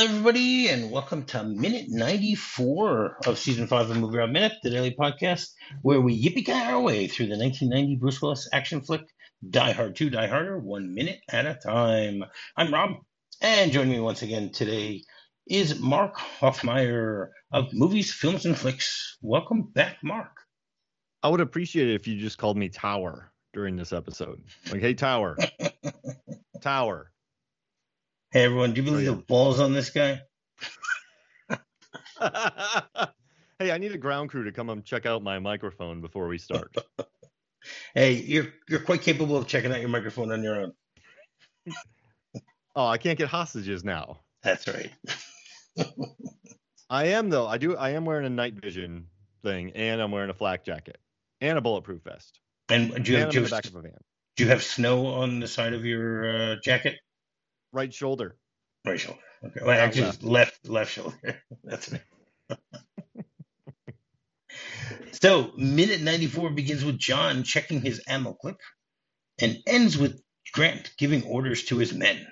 Hello, everybody, and welcome to minute 94 of season 5 of MovieRob Minute, the daily podcast where we yippee our way through the 1990 Bruce Willis action flick Die Hard 2 Die Harder, one minute at a time. I'm Rob, and joining me once again today is Mark Hofmeyer of Movies, Films, and Flix. Welcome back, Mark. I would appreciate it if you just called me Tower during this episode. Like, hey, Tower. Tower. Hey, everyone, do you believe Oh, the balls on this guy? hey, I need a ground crew to come and check out my microphone before we start. Hey, you're you're quite capable of checking out your microphone on your own. Oh, I can't get hostages now. That's right. I am though. I do. I am wearing a night vision thing, and I'm wearing a flak jacket and a bulletproof vest. And do you and have, do you the have, back of a van. do you have snow on the side of your uh, jacket? Right shoulder. Right shoulder. Okay. Well, actually, it's left left shoulder. That's it. so, minute 94 begins with John checking his ammo clip and ends with Grant giving orders to his men.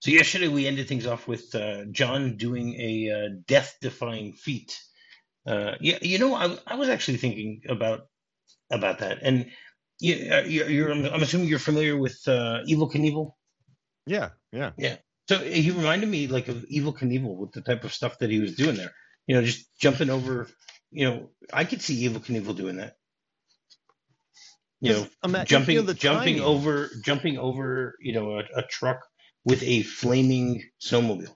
So, yesterday we ended things off with uh, John doing a uh, death defying feat. Uh, yeah, you know, I, I was actually thinking about about that. And you, uh, you're, you're, I'm assuming you're familiar with uh, Evel Knievel? Yeah, yeah. Yeah. So he reminded me like of Evel Knievel with the type of stuff that he was doing there. You know, just jumping over. You know, I could see Evel Knievel doing that. You know, jumping, you jumping over, jumping over. You know, a, a truck with a flaming snowmobile.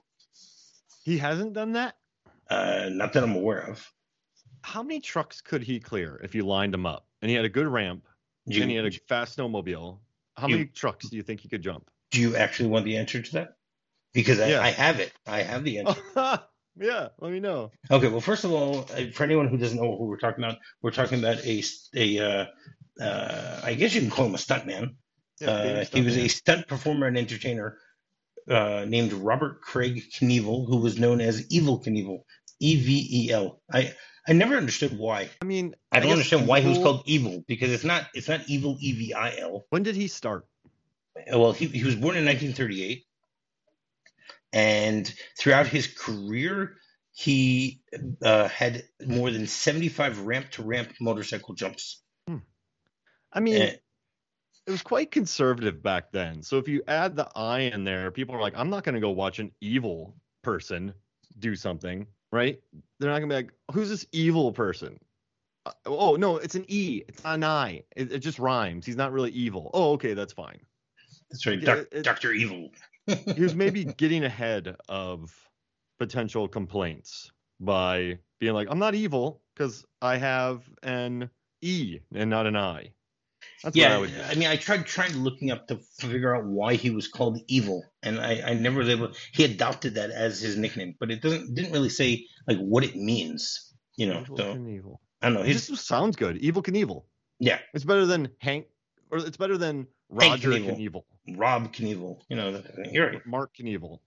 He hasn't done that. Uh, not that I'm aware of. How many trucks could he clear if you lined him up? And he had a good ramp, Do and he you, had a fast snowmobile. How You- many trucks do you think he could jump? do you actually want the answer to that? Because I, Yeah. I have it. I have the answer. yeah, let me know. Okay, well, first of all, uh, for anyone who doesn't know who we're talking about, we're talking about a, a uh, uh, I guess you can call him a stuntman. Yeah, Uh, famous he was stuff, a stunt performer and entertainer uh, named Robert Craig Knievel, who was known as Evel Knievel, E V E L. I I never understood why. I mean, I don't understand why he was called Evil because it's not it's not Evil E V I L. When did he start? Well, he he was born in 1938, and throughout his career, he uh, had more than 75 ramp to ramp motorcycle jumps. I mean, Eh. it was quite conservative back then. So if you add the I in there, people are like, I'm not going to go watch an evil person do something, right? They're not going to be like, who's this evil person? Uh, oh, no, it's an E. It's not an I. It, it just rhymes. He's not really evil. Oh, okay, that's fine. That's right, Yeah, Doctor Evil. He was maybe getting ahead of potential complaints by being like, I'm not evil because I have an E and not an I. That's what yeah, I would do. I mean, I tried trying looking up to figure out why he was called Evil, and I, I never was able. He adopted that as his nickname, but it doesn't didn't really say like what it means. You know, Evil so Knievel. I don't know. It His just sounds good. Evel Knievel. yeah, It's better than Hank, or it's better than Roger Knievel. Knievel. Rob Knievel. You know, that- you're right. Mark Knievel.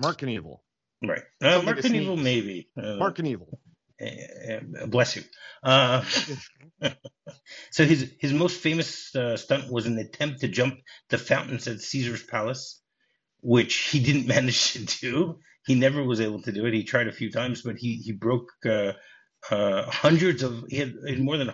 Mark Knievel. Right. Uh, Mark like a Knievel, maybe. Uh, Mark Knievel. Uh, bless you. Uh, so his his most famous uh, stunt was an attempt to jump the fountains at Caesar's palace, which he didn't manage to do. He never was able to do it. He tried a few times, but he he broke uh, uh, hundreds of he had, he had more than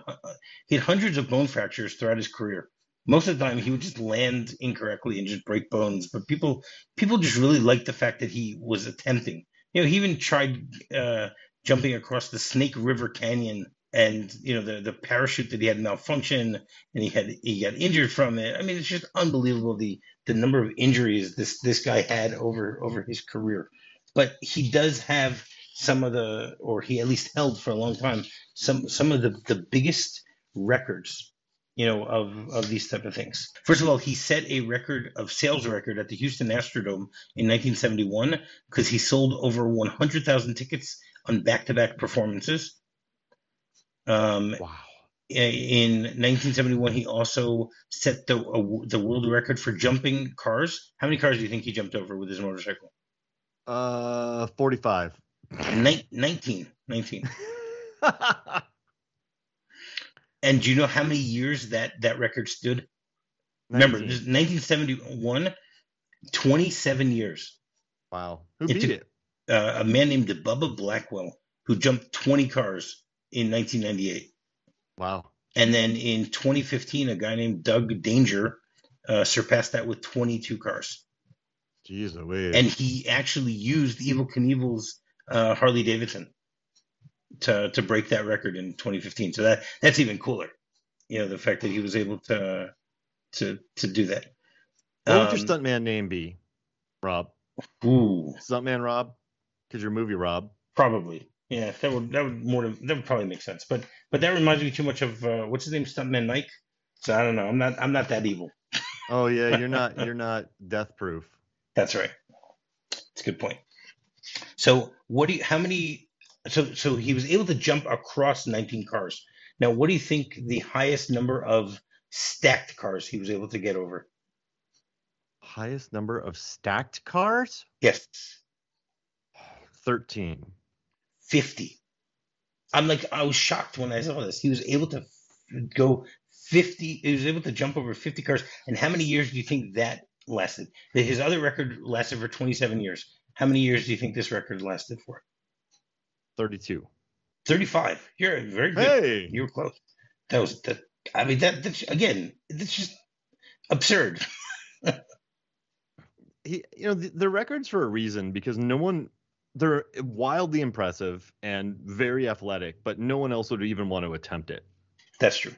he had hundreds of bone fractures throughout his career. Most of the time, he would just land incorrectly and just break bones. But people people just really liked the fact that he was attempting. You know, he even tried uh, jumping across the Snake River Canyon, and you know the the parachute that he had malfunction, and he had he got injured from it. I mean, it's just unbelievable the the number of injuries this this guy had over over his career. But he does have some of the, or he at least held for a long time, some some of the the biggest records. You know of of these type of things. First of all, he set a record of sales record at the Houston Astrodome in 1971 because he sold over 100,000 tickets on back-to-back performances. Um, Wow. in 1971, he also set the uh, the world record for jumping cars. How many cars do you think he jumped over with his motorcycle? Uh, 45. Nin- 19. 19. And do you know how many years that that record stood? Remember, 19. this 1971, 27 years. Wow. Who It beat took- it? Uh, a man named Bubba Blackwell who jumped 20 cars in 1998. Wow. And then in 2015, a guy named Doug Danger uh, surpassed that with 22 cars. Jeez. And he actually used Evel Knievel's uh, Harley Davidson to to break that record in 2015. So that that's even cooler. You know, the fact that he was able to to to do that. what would your Um, stuntman name be? Rob. Ooh, Stuntman Rob? Because your movie Rob. probably. Yeah, that would that would more that would probably make sense. But but that reminds me too much of uh, what's his name, Stuntman Mike. So I don't know. I'm not I'm not that evil. Oh yeah, you're not you're not death proof. That's right. It's a good point. So what do you, how many so so he was able to jump across 19 cars. Now what do you think the highest number of stacked cars he was able to get over? Highest number of stacked cars? Yes, 13. 50. I'm like I was shocked when I saw this. He was able to go 50 he was able to jump over 50 cars and how many years do you think that lasted? His other record lasted for 27 years. How many years do you think this record lasted for? 32. 35. You're very good. Hey. You were close. That was that. I mean, that that's again, it's just absurd. he, you know, the, the records for a reason because no one, they're wildly impressive and very athletic, but no one else would even want to attempt it. That's true.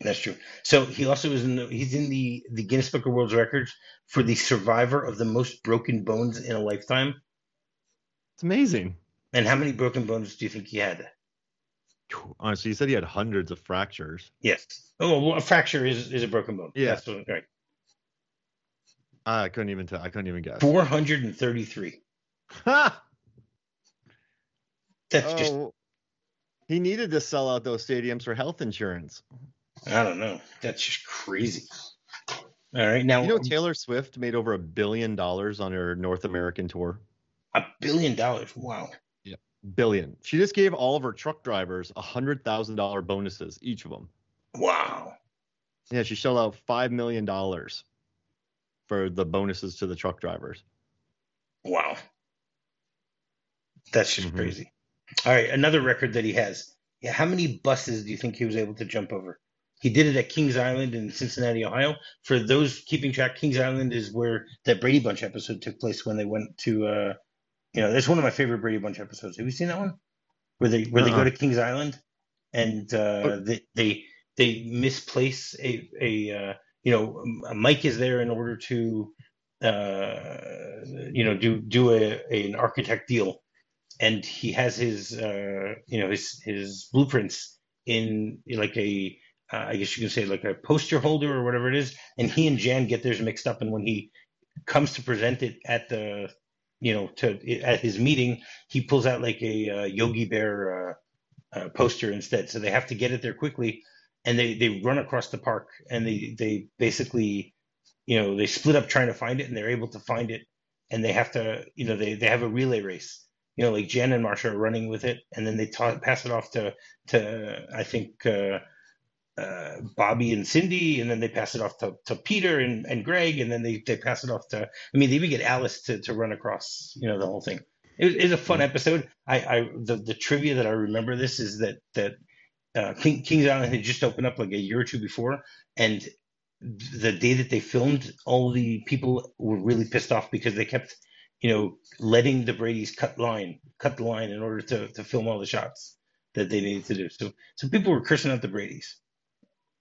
That's true. So he also is in the he's in the the Guinness Book of World Records for the survivor of the most broken bones in a lifetime. It's amazing. And how many broken bones do you think he had? Honestly, you said he had hundreds of fractures. Yes. Oh, well, a fracture is is a broken bone. Yeah. That's what, right. I couldn't even tell. I couldn't even guess. Four hundred and thirty-three. Ha! That's oh, just Oh, he needed to sell out those stadiums for health insurance. I don't know. That's just crazy. All right, now You know, Taylor Swift made over a billion dollars on her North American tour. a billion dollars. Wow. Yeah, Billion. She just gave all of her truck drivers a hundred thousand dollar bonuses, each of them. Wow. Yeah, she shelled out five million dollars for the bonuses to the truck drivers. Wow. That's just Mhm. crazy. All right, another record that he has. Yeah, how many buses do you think he was able to jump over? He did it at Kings Island in Cincinnati, Ohio. For those keeping track, Kings Island is where that Brady Bunch episode took place when they went to uh you know, that's one of my favorite Brady Bunch episodes. Have you seen that one? Where they where they go Uh-uh. to Kings Island and uh Oh. they they they misplace a a uh you know, Mike is there in order to uh you know do do a, a an architect deal and he has his uh you know his his blueprints in like a uh, I guess you can say like a poster holder or whatever it is and he and Jan get theirs mixed up and when he comes to present it at the you know to at his meeting he pulls out like a uh, Yogi Bear uh, uh, poster instead. So they have to get it there quickly and they they run across the park and they they basically you know they split up trying to find it and they're able to find it and they have to you know they they have a relay race you know like jan and marcia are running with it and then they ta- pass it off to to i think uh, uh, bobby and cindy and then they pass it off to, to peter and, and greg and then they, they pass it off to i mean they even get alice to, to run across you know the whole thing. It, was- a fun episode. I i the, the trivia that i remember this is that that uh, King, Kings Island had just opened up like a year or two before, and the day that they filmed, all the people were really pissed off because they kept, you know, letting the Brady's cut line, cut the line in order to, to film all the shots that they needed to do. So, so people were cursing out the Brady's.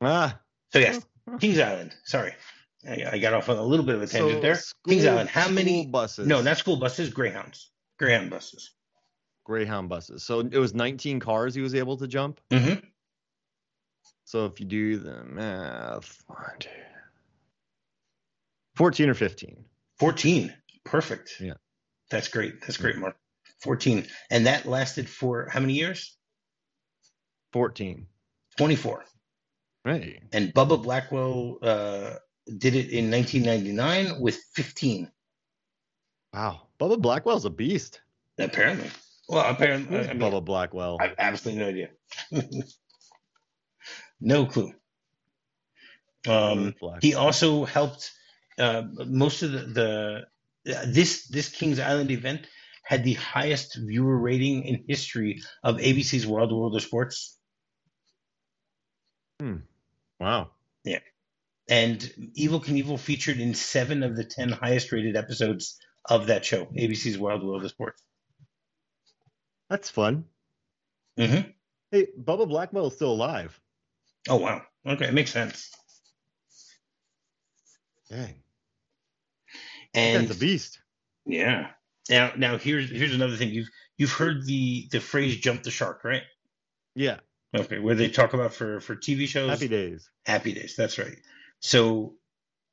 Ah, So yes, Kings Island. Sorry, I, I got off on a little bit of a tangent so there. Kings Island. How many? buses? No, not school buses. Greyhounds. Greyhound buses. Greyhound buses. So it was 19 cars he was able to jump. Mm-hmm. So if you do the math, 14 or 15. 14. Perfect. Yeah. That's great. That's great, Mark. 14. And that lasted for how many years? 14. 24. Right. And Bubba Blackwell uh, did it in 1999 with 15, Wow. Bubba Blackwell's a beast. apparently. Well, apparently, I, mean, Bubba Blackwell. I have absolutely no idea. no clue. Um, he also helped uh, most of the, the this this Kings Island event had the highest viewer rating in history of ABC's Wide World of Sports. Wow. Yeah. And Evel Knievel featured in seven of the ten highest rated episodes of that show, ABC's Wide World of Sports. That's fun. hmm Hey, Bubba Blackwell is still alive. Oh wow. Okay, it makes sense. Dang. And That's a beast. yeah. Now now here's here's another thing. You've you've heard the the phrase jump the shark, right? Yeah. Okay, where they talk about for for TV shows Happy days. Happy Days. That's right. So,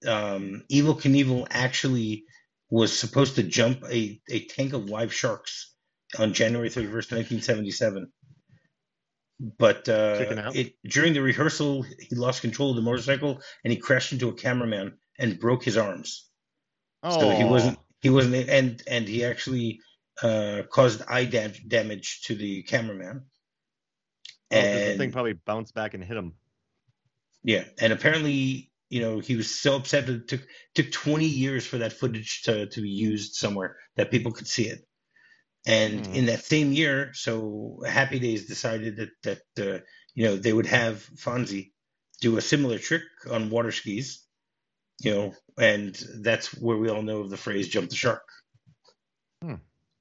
um, Evel Knievel actually was supposed to jump a, a tank of live sharks on January 31st, 1977. But uh, it, during the rehearsal, he lost control of the motorcycle and he crashed into a cameraman and broke his arms. Oh, So he wasn't he wasn't and and he actually uh, caused eye dam- damage to the cameraman. Oh, 'cause the thing probably bounced back and hit him. Yeah, and apparently, you know, he was so upset that it took took 20 years for that footage to to be used somewhere that people could see it. And Hmm. in that same year, so Happy Days decided that that uh, you know they would have Fonzie do a similar trick on water skis, you know, and that's where we all know of the phrase "jump the shark." Hmm.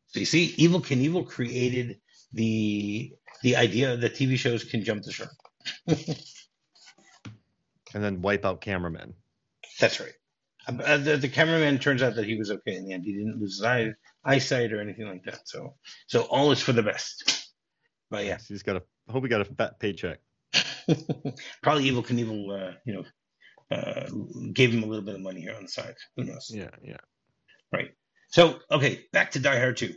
So you see, Evel Knievel created the the idea that TV shows can jump the shark. And then wipe out cameramen. That's right. Um, Uh, the, the cameraman turns out that he was okay in the end. He didn't lose his eye, eyesight or anything like that. So, so all is for the best. But yeah, He's got a. I hope he got a fat paycheck. probably Evel Knievel, uh, you know, uh, gave him a little bit of money here on the side. Who knows? Yeah, yeah. Right. So, okay, back to Die Hard 2.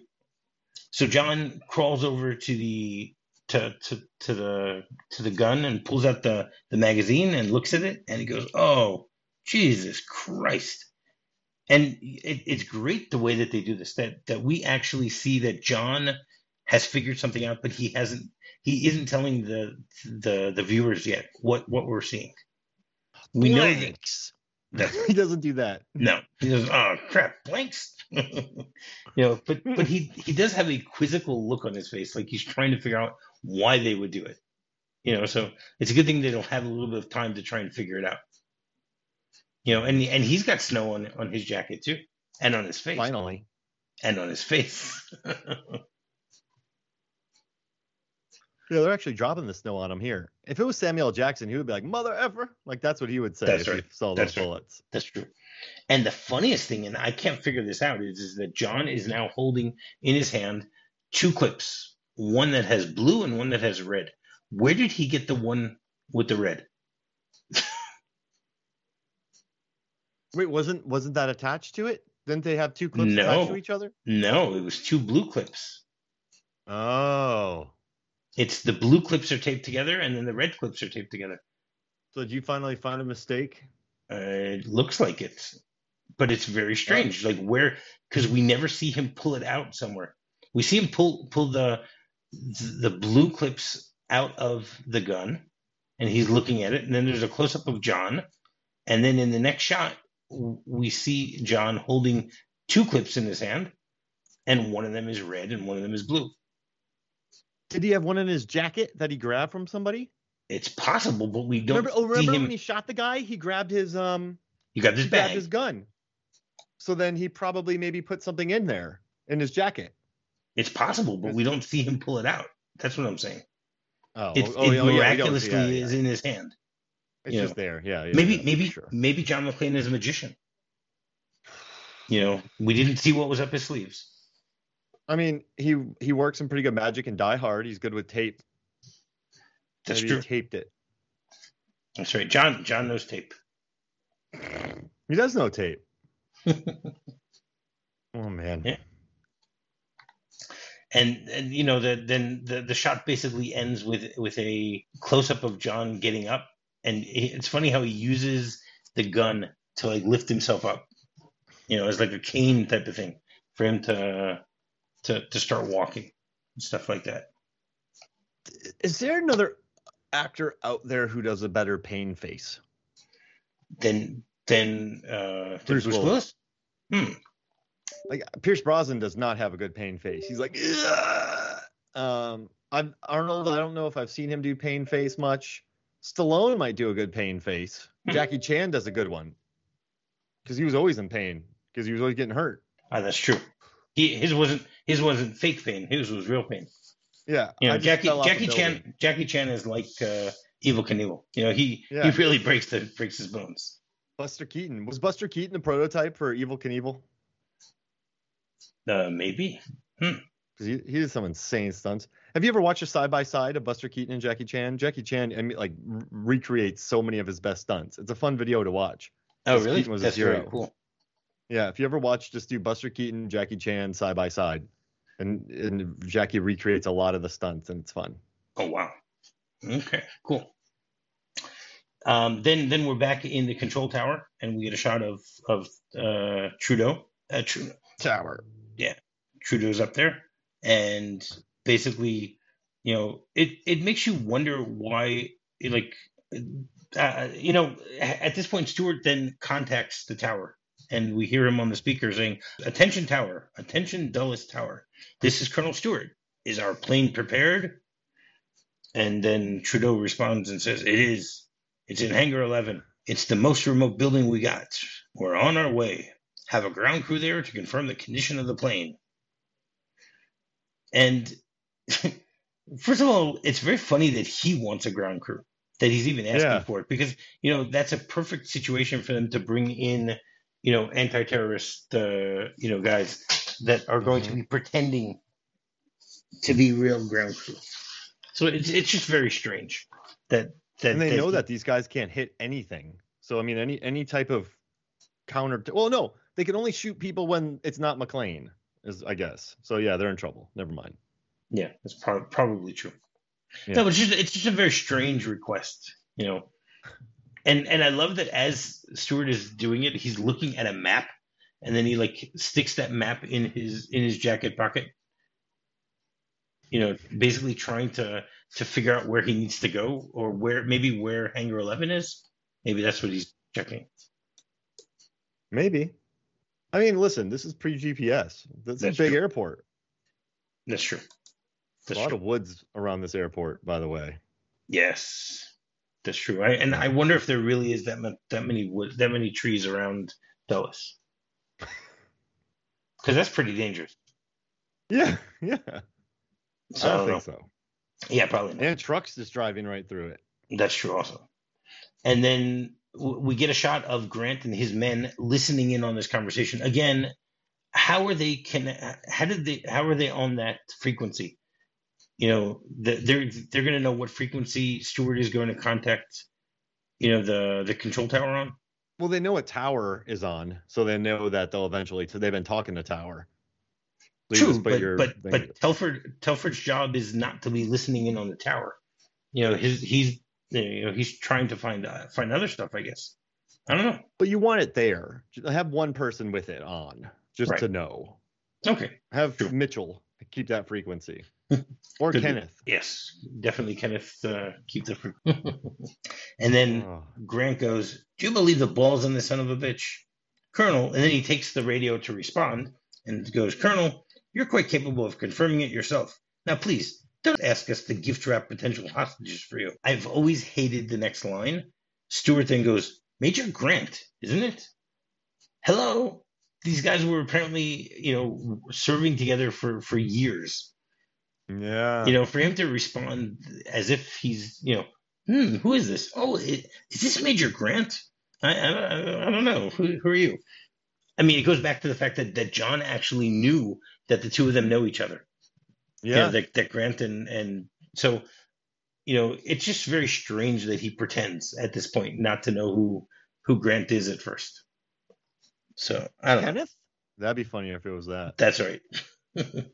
So John crawls over to the to, to to the to the gun and pulls out the the magazine and looks at it and he goes, "Oh, Jesus Christ!" And it, it's great the way that they do this. That that we actually see that John has figured something out, but he hasn't. He isn't telling the the the viewers yet what what we're seeing. We know that, Blanks. that he doesn't do that. no, he goes, oh crap, blanks. you know, but but he he does have a quizzical look on his face, like he's trying to figure out why they would do it. You know, so it's a good thing they don't have a little bit of time to try and figure it out. You know, and and he's got snow on on his jacket too, and on his face, Finally. and on his face. Yeah, they're actually dropping the snow on him here. If it was Samuel Jackson, he would be like, "Mother effer!" Like that's what he would say That's if right. he saw That's those right. bullets. That's true. And the funniest thing, and I can't figure this out, is, is that John is now holding in his hand two clips, one that has blue and one that has red. Where did he get the one with the red? Wait, wasn't wasn't that attached to it? Didn't they have two clips attached to each other? No, it was two blue clips. Oh, It's the blue clips are taped together and then the red clips are taped together. so did you finally find a mistake? Uh, it looks like it, but it's very strange. Like where, because we never see him pull it out somewhere. We see him pull pull the the blue clips out of the gun, and he's looking at it. And then there's a close up of John, and then in the next shot we see John holding two clips in his hand, and one of them is red and one of them is blue. Did he have one in his jacket that he grabbed from somebody? It's possible, but we don't remember, oh, remember when he shot the guy? He grabbed his um, you got this he grabbed bag. his gun. So then he probably maybe put something in there in his jacket. It's possible, but we don't see him pull it out. That's what I'm saying. Oh, It's, oh, it oh, yeah, we don't see- miraculously yeah, yeah. is in his hand. It's you just know. there. Yeah. yeah maybe, maybe, Sure. maybe John McClane is a magician. You know, we didn't see what was up his sleeves. I mean, he he works some pretty good magic in Die Hard. He's good with tape. That's maybe true. He taped it. That's right. John, John knows tape. He does know tape. oh man. Yeah. and, and you know the, then the, the shot basically ends with with a close up of John getting up, and it's funny how he uses the gun to like lift himself up, you know, as like a cane type of thing for him to to to start walking and stuff like that. Is there another actor out there who does a better pain face? Then then uh, Bruce Bruce Willis. Willis. Hmm. like Pierce Brosnan does not have a good pain face. He's like, "Ugh." um, I'm Arnold. I don't know if I've seen him do pain face much. Stallone might do a good pain face. Hmm. Jackie Chan does a good one because he was always in pain because he was always getting hurt. Ah, that's true. He his wasn't his wasn't fake pain. His was real pain. Yeah, You know, Jackie a Jackie. Chan Jackie Chan is like uh, Evel Knievel. You know, he Yeah. he really breaks the breaks his bones. Buster Keaton was Buster Keaton the prototype for Evel Knievel Uh, maybe. because he, he did some insane stunts. Have you ever watched a side by side of Buster Keaton and Jackie Chan? Jackie Chan, I mean, like recreates so many of his best stunts. It's a fun video to watch. Oh, really? Keaton was a That's very cool. Yeah, if you ever watch, just do Buster Keaton, Jackie Chan side by side, and and Jackie recreates a lot of the stunts, and it's fun. Oh wow. Okay, cool. Um, then then we're back in the control tower, and we get a shot of of uh, Trudeau. Uh, Trudeau. Tower. Yeah, Trudeau's up there, and basically, you know, it it makes you wonder why, like, uh, you know, at this point, Stuart then contacts the tower, and we hear him on the speaker saying, "Attention, tower! Attention, Dulles Tower! This is Colonel Stuart. Is our plane prepared?" And then Trudeau responds and says, "It is. It's in Hangar 11. It's the most remote building we got. We're on our way. Have a ground crew there to confirm the condition of the plane." And first of all, it's very funny that he wants a ground crew, that he's even asking Yeah. for it, because you know that's a perfect situation for them to bring in, you know, anti-terrorist, uh, you know, guys that are going to Mhm. be pretending to be real ground crew. So it's it's just very strange that that And they that know that these guys can't hit anything. So I mean, any any type of counter. Well, no, they can only shoot people when it's not McClane. Is I guess. So yeah, they're in trouble. Never mind. Yeah, that's prob- probably true. Yeah. No, but it's just it's just a very strange request, you know. And and I love that as Stuart is doing it, he's looking at a map, and then he like sticks that map in his in his jacket pocket. You know, basically trying to to figure out where he needs to go, or where maybe where Hangar Eleven is. Maybe that's what he's checking. Maybe. I mean, listen, this is pre GPS. That's, That's a big true. airport. That's true. a lot true. of woods around this airport, by the way. Yes, that's true. I, and I wonder if there really is that much, that many wood, that many trees around Dulles, because that's pretty dangerous. Yeah, yeah. So, I I don't don't think know. so. Yeah, probably not. And trucks just driving right through it. That's true also. And then w- we get a shot of Grant and his men listening in on this conversation. Again, how are they can how did they how are they on that frequency? You know, the, they're they're going to know what frequency Stuart is going to contact, you know, the the control tower on. Well, they know a tower is on, so they know that they'll eventually. So they've been talking to tower. True, but your but but Telford Telford's job is not to be listening in on the tower. You know, his he's you know he's trying to find uh, find other stuff. I guess I don't know. but you want it there. Have one person with it on, just Right. to know. Okay. Have. Mitchell keep that frequency, or Could be. Kenneth. Yes, definitely Kenneth uh, keep the. fr- and then Oh, Grant goes, "Do you believe the balls on this son of a bitch, Colonel?" And then he takes the radio to respond and goes, "Colonel, you're quite capable of confirming it yourself. Now, please don't ask us to gift wrap potential hostages for you." I've always hated the next line. Stuart then goes, "Major Grant, isn't it?" Hello. These guys were apparently, you know, serving together for for years yeah. you know, for him to respond as if he's, you know, hmm, who is this? Oh, i- is this Major Grant? I, I, I- I don't know. Who, who are you? I mean, it goes back to the fact that, that John actually knew that the two of them know each other. You know, yeah. that, that Grant and, and so, you know, it's just very strange that he pretends at this point not to know who, who Grant is at first. So I don't know. Kenneth. That'd be funny if it was that. That's right.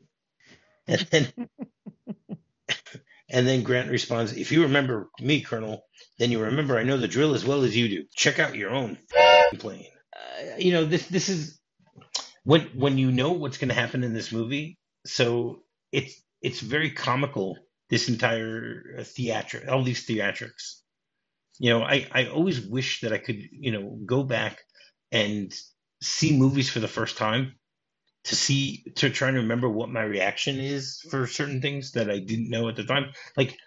and then and then Grant responds, "If you remember me, Colonel, then you remember I know the drill as well as you do. Check out your own plane." Uh, you know this. This is when when you know what's going to happen in this movie. So it's it's very comical. This entire theatric, all these theatrics. You know, I I always wish that I could you know go back and see movies for the first time to see to try to remember what my reaction is for certain things that I didn't know at the time. Like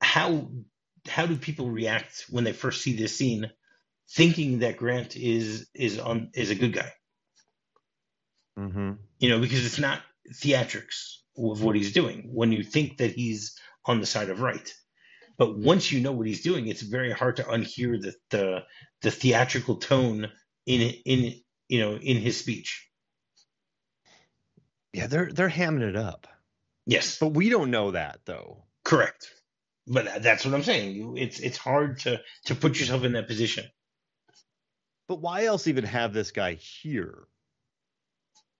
how how do people react when they first see this scene, thinking that Grant is is on is a good guy? Mm-hmm. You know, because it's not theatrics of what he's doing when you think that he's on the side of right. But once you know what he's doing, it's very hard to unhear the the, the theatrical tone in in you know in his speech. Yeah, they're they're hamming it up. Yes, But we don't know that though. correct. But that's what I'm saying. You, it's it's hard to to put yourself in that position. But why else even have this guy here?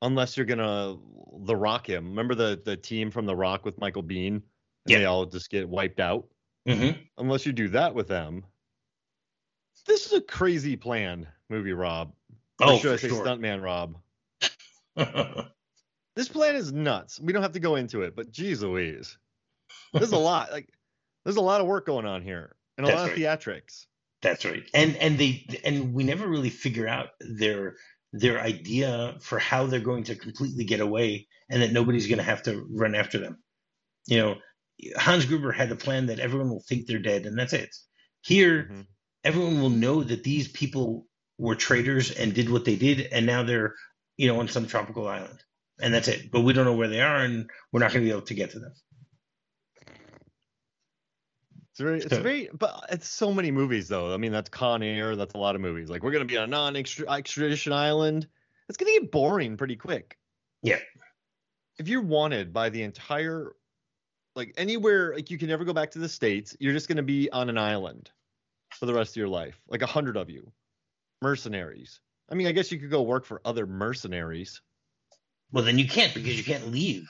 Unless you're gonna the rock him. Remember the the team from the Rock with Michael Biehn? And Yeah. They all just get wiped out. hmm Unless you do that with them. This is a crazy plan, movie Rob. Or Oh, should I say sure. stuntman Rob? This plan is nuts. We don't have to go into it, but geez Louise. There's a lot. Like there's a lot of work going on here. And a That's lot of theatrics. That's right. And and they and we never really figure out their their idea for how they're going to completely get away and that nobody's going to have to run after them. You know, Hans Gruber had a plan that everyone will think they're dead and that's it. Here, Mhm. everyone will know that these people were traitors and did what they did and now they're, you know, on some tropical island. And that's it. But we don't know where they are and we're not going to be able to get to them. It's very, it's So- very, but it's so many movies though. I mean, that's Con Air. That's a lot of movies. Like we're gonna be on a non-extradition island. It's gonna get boring pretty quick. Yeah. If you're wanted by the entire, like anywhere, like you can never go back to the states. You're just gonna be on an island for the rest of your life. Like a hundred of you, mercenaries. I mean, I guess you could go work for other mercenaries. Well, then you can't because you can't leave.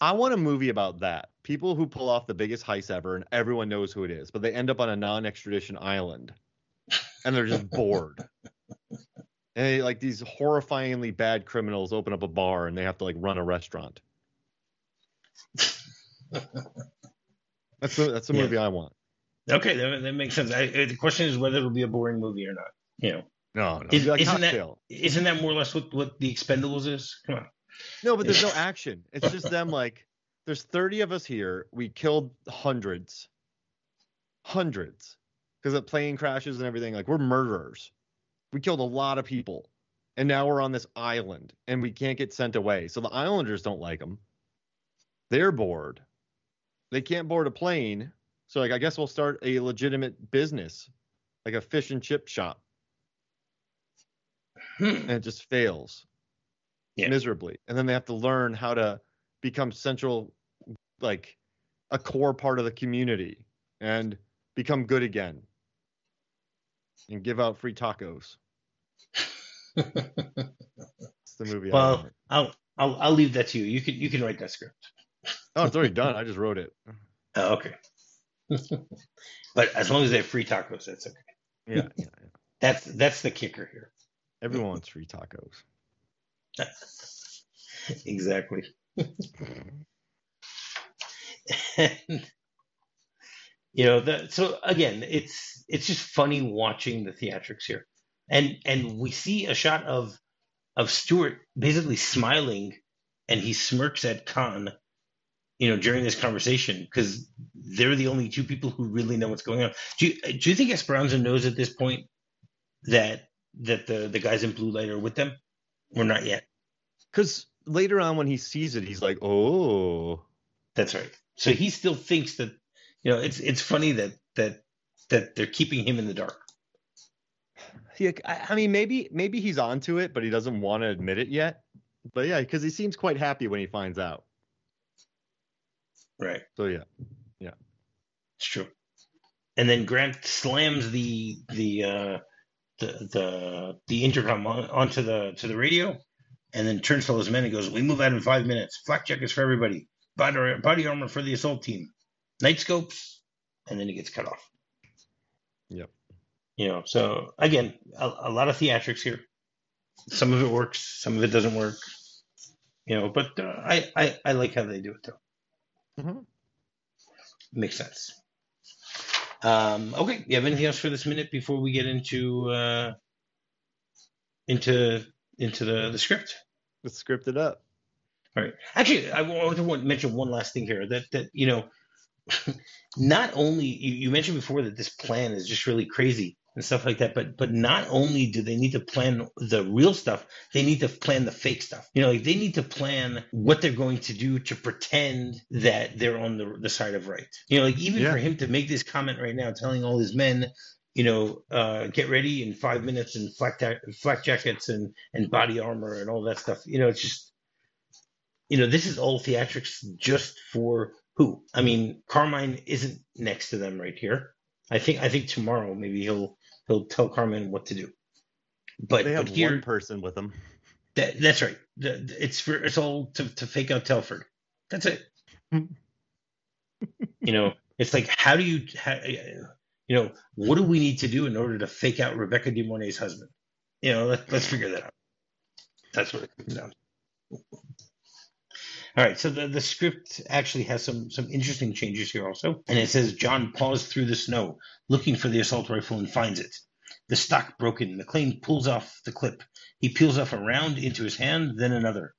I want a movie about that. People who pull off the biggest heist ever and everyone knows who it is, but they end up on a non-extradition island and they're just bored. And they, like these horrifyingly bad criminals open up a bar and they have to like run a restaurant. That's the that's the Yeah. movie I want. Okay, that, that makes sense. I, the question is whether it'll be a boring movie or not. You know, No, no. Is- It'd be like isn't that- cocktail. isn't that more or less what, what the Expendables is? Come on. No, but there's no action. It's just them like there's 30 of us here. We killed hundreds. Hundreds. Because of plane crashes and everything. Like we're murderers. We killed a lot of people. And now we're on this island and we can't get sent away. So the islanders don't like them. They're bored. They can't board a plane. So like I guess we'll start a legitimate business, like a fish and chip shop. Hmm. And it just fails Yeah. miserably and then they have to learn how to become central like a core part of the community and become good again and give out free tacos it's the movie well. I'll, I'll I'll leave that to you. You can you can write that script. oh it's already done i just wrote it Oh, okay. but as long as they have free tacos, that's okay. yeah, yeah, yeah. That's that's the kicker here. Everyone wants free tacos exactly. Mm-hmm. you know, the, so again, it's it's just funny watching the theatrics here, and and we see a shot of of Stuart basically smiling, and he smirks at Khan, you know, during this conversation because they're the only two people who really know what's going on. Do you do you think Esperanza knows at this point that that the the guys in blue light are with them, or not yet? because later on when he sees it he's like oh That's right. So he still thinks that you know it's it's funny that that that they're keeping him in the dark. Yeah, I, I mean, maybe maybe he's onto it, but he doesn't want to admit it yet. But yeah, because he seems quite happy when he finds out. Right. So yeah, yeah, It's true. And then Grant slams the the uh, the the the intercom on, onto the to the radio, and then turns to his men and goes, "We move out in five minutes. Flak jackets for everybody. Body body armor for the assault team. Night scopes." And then he gets cut off. Yep. You know. So again, a, a lot of theatrics here. Some of it works. Some of it doesn't work. You know, but uh, I, I I like how they do it though. Mhm. Makes sense. Um, okay, you have anything else for this minute before we get into uh, into into the, the script? Let's script it up. All right. Actually, I want to mention one last thing here. That that you know, not only you, you mentioned before that this plan is just really crazy and stuff like that, but but not only do they need to plan the real stuff, they need to plan the fake stuff. You know, like they need to plan what they're going to do to pretend that they're on the the side of right. You know, like even Yeah. for him to make this comment right now, telling all his men. You know, uh, get ready in five minutes and flak, ta- flak jackets and, and body armor and all that stuff. You know, it's just you know, this is all theatrics just for who? I mean, Carmine isn't next to them right here. I think I think tomorrow maybe he'll he'll tell Carmine what to do. But They have but here one person with them. that, that's right. The- It's for it's all to, to fake out Telford. That's it. you know, it's like how do you how, you know what do we need to do in order to fake out Rebecca De Mornay's husband? You know, let, let's figure that out. That's what it comes down. All right, so the, the script actually has some some interesting changes here also, and it says John paws through the snow looking for the assault rifle and finds it. The stock broken. McClane pulls off the clip. He peels off a round into his hand, then another.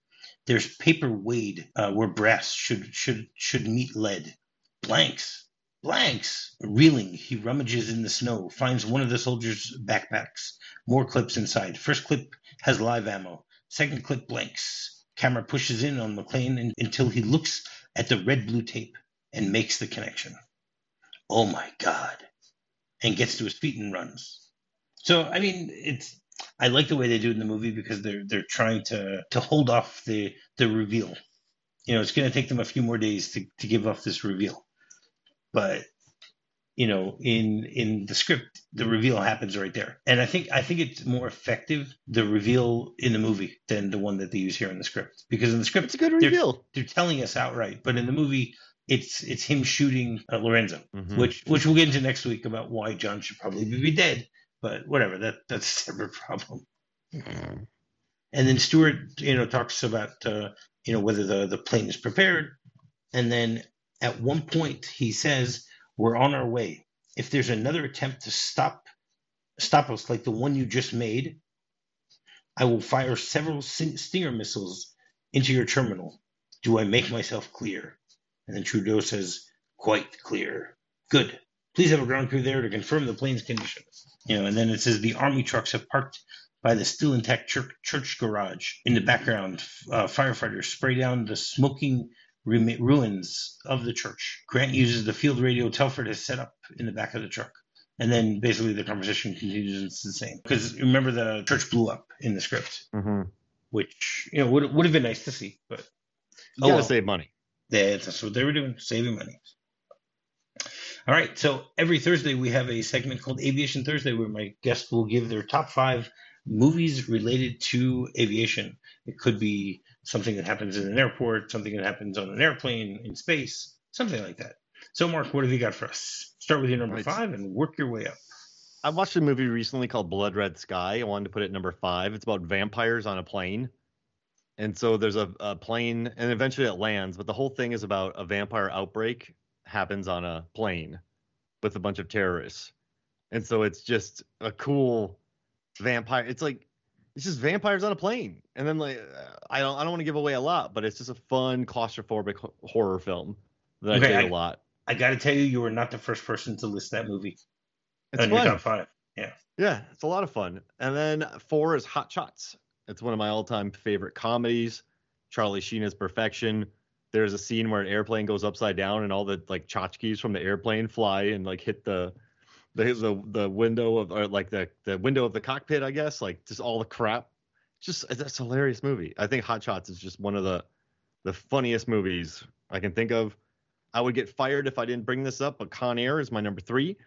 There's paper weighed uh, where brass should should should meet lead. Blanks, blanks. Reeling, he rummages in the snow, finds one of the soldiers' backpacks. More clips inside. First clip has live ammo. Second clip blanks. Camera pushes in on McClane in- until he looks at the red blue tape and makes the connection. Oh my God. And gets to his feet and runs. So I mean, it's I like the way they do it in the movie because they're they're trying to to hold off the the reveal. You know, it's going to take them a few more days to to give off this reveal, but you know, in in the script, the reveal happens right there, and I think I think it's more effective the reveal in the movie than the one that they use here in the script because in the script It's a good They're- reveal. they're telling us outright, but in the movie. It's it's him shooting uh, Lorenzo, Mhm. which which we'll get into next week about why John should probably be dead. But whatever, that that's a separate problem. And then Stuart, you know, talks about uh, you know whether the the plane is prepared, and then at one point he says, "We're on our way. If there's another attempt to stop stop us like the one you just made, I will fire several Stinger missiles into your terminal. Do I make myself clear?" And then Trudeau says, "Quite clear. Good. Please have a ground crew there to confirm the plane's condition." You know, and then it says the army trucks have parked by the still intact church, church garage. In the background, uh, firefighters spray down the smoking ruins of the church. Grant uses the field radio Telford has set up in the back of the truck. And then basically the conversation continues and it's the same. Because remember, the church blew up in the script, Mhm. which, you know, would, would have been nice to see. But You Oh, gotta well. save money. that's that's what they were doing, saving money. All right, so every Thursday we have a segment called Aviation Thursday where my guests will give their top five movies related to aviation. It could be something that happens in an airport, something that happens on an airplane, in space, something like that. So, Mark, what have you got for us? Start with your number Right. five and work your way up. I watched a movie recently called Blood Red Sky. I wanted to put it at number five. It's about vampires on a plane. And so there's a, a plane, and eventually it lands. But the whole thing is about a vampire outbreak happens on a plane with a bunch of terrorists. And so it's just a cool vampire. It's like it's just vampires on a plane. And then like I don't I don't want to give away a lot, but it's just a fun claustrophobic horror film that Okay, I I- a lot. I got to tell you, you were not the first person to list that movie It's on your fun. top five. Yeah, Yeah, it's a lot of fun. And then four is Hot Shots. It's one of my all-time favorite comedies. Charlie Sheen is perfection. There's a scene where an airplane goes upside down and all the like tchotchkes from the airplane fly and like hit the the the, the window of or like the the window of the cockpit, I guess. Like just all the crap. Just that's a hilarious movie. I think Hot Shots is just one of the the funniest movies I can think of. I would get fired if I didn't bring this up, but Con Air is my number three.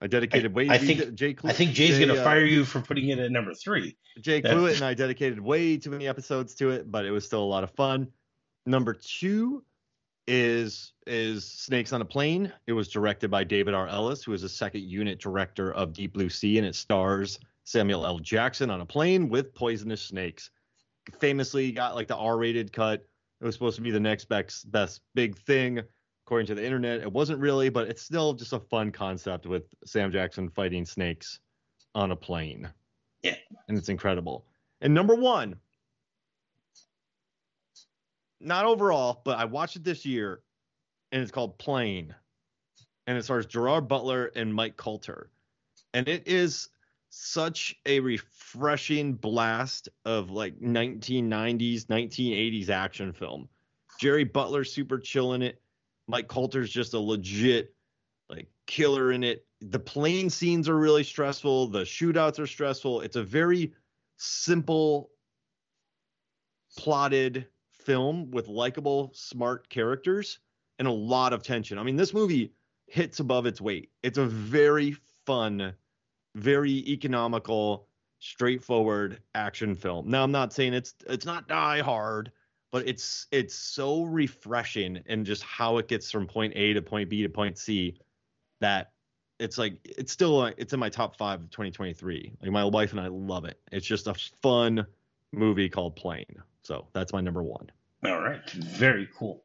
I dedicated way I think- Jay I think Jay's Jay, going to uh, fire you for putting it at number three. Jay Blewett and I dedicated way too many episodes to it, but it was still a lot of fun. Number two is is Snakes on a Plane. It was directed by David R. Ellis, who is a second unit director of Deep Blue Sea, and it stars Samuel L. Jackson on a plane with poisonous snakes. Famously got like the R-rated cut. It was supposed to be the next best best big thing, according to the internet. It wasn't really, but it's still just a fun concept with Sam Jackson fighting snakes on a plane. Yeah. And it's incredible. And number one, not overall, but I watched it this year, and it's called Plane, and it stars Gerard Butler and Mike Colter, and it is such a refreshing blast of like 1990s, 1980s action film. Gerry Butler's super chill in it. Mike Colter's just a legit like killer in it. The plane scenes are really stressful. The shootouts are stressful. It's a very simple, plotted film with likable, smart characters and a lot of tension. I mean, this movie hits above its weight. It's a very fun, very economical, straightforward action film. Now, I'm not saying it's it's not Die Hard, but it's it's so refreshing and just how it gets from point A to point B to point C that it's like it's still it's in my top five of 2023. Like my wife and I love it. It's just a fun movie called Plane. So that's my number one. All right, very cool.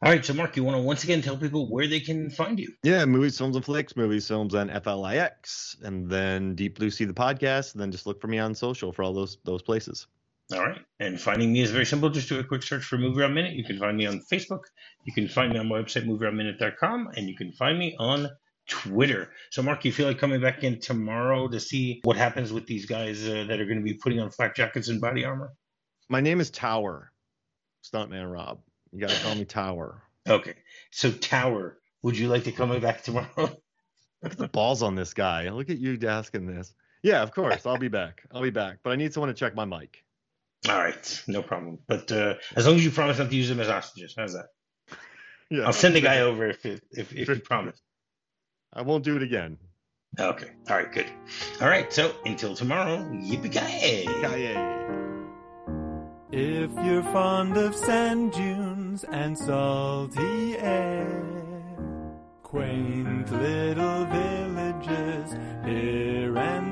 All right, so Mark, you want to once again tell people where they can find you? Yeah, movies, films, and Flix. Movies, films, and FLIX, and then Deep Blue Sea the podcast, and then just look for me on social for all those those places. All right. And finding me is very simple. Just do a quick search for MovieRob Minute. You can find me on Facebook. You can find me on my website, movierobminute.com. And you can find me on Twitter. So, Mark, you feel like coming back in tomorrow to see what happens with these guys uh, that are going to be putting on flak jackets and body armor? My name is Tower, Stuntman Rob. You got to call me Tower. Okay. So, Tower, would you like to come back tomorrow? Look at the balls on this guy. Look at you asking this. Yeah, of course. I'll be back. I'll be back. But I need someone to check my mic. All right, no problem. But uh, as long as you promise not to use them as hostages, how's that? Yeah, I'll send the guy over if it, if if you promise. I won't do it again. Okay. All right. Good. All right. So until tomorrow, yippee ki If you're fond of sand dunes and salty air, quaint little villages here and there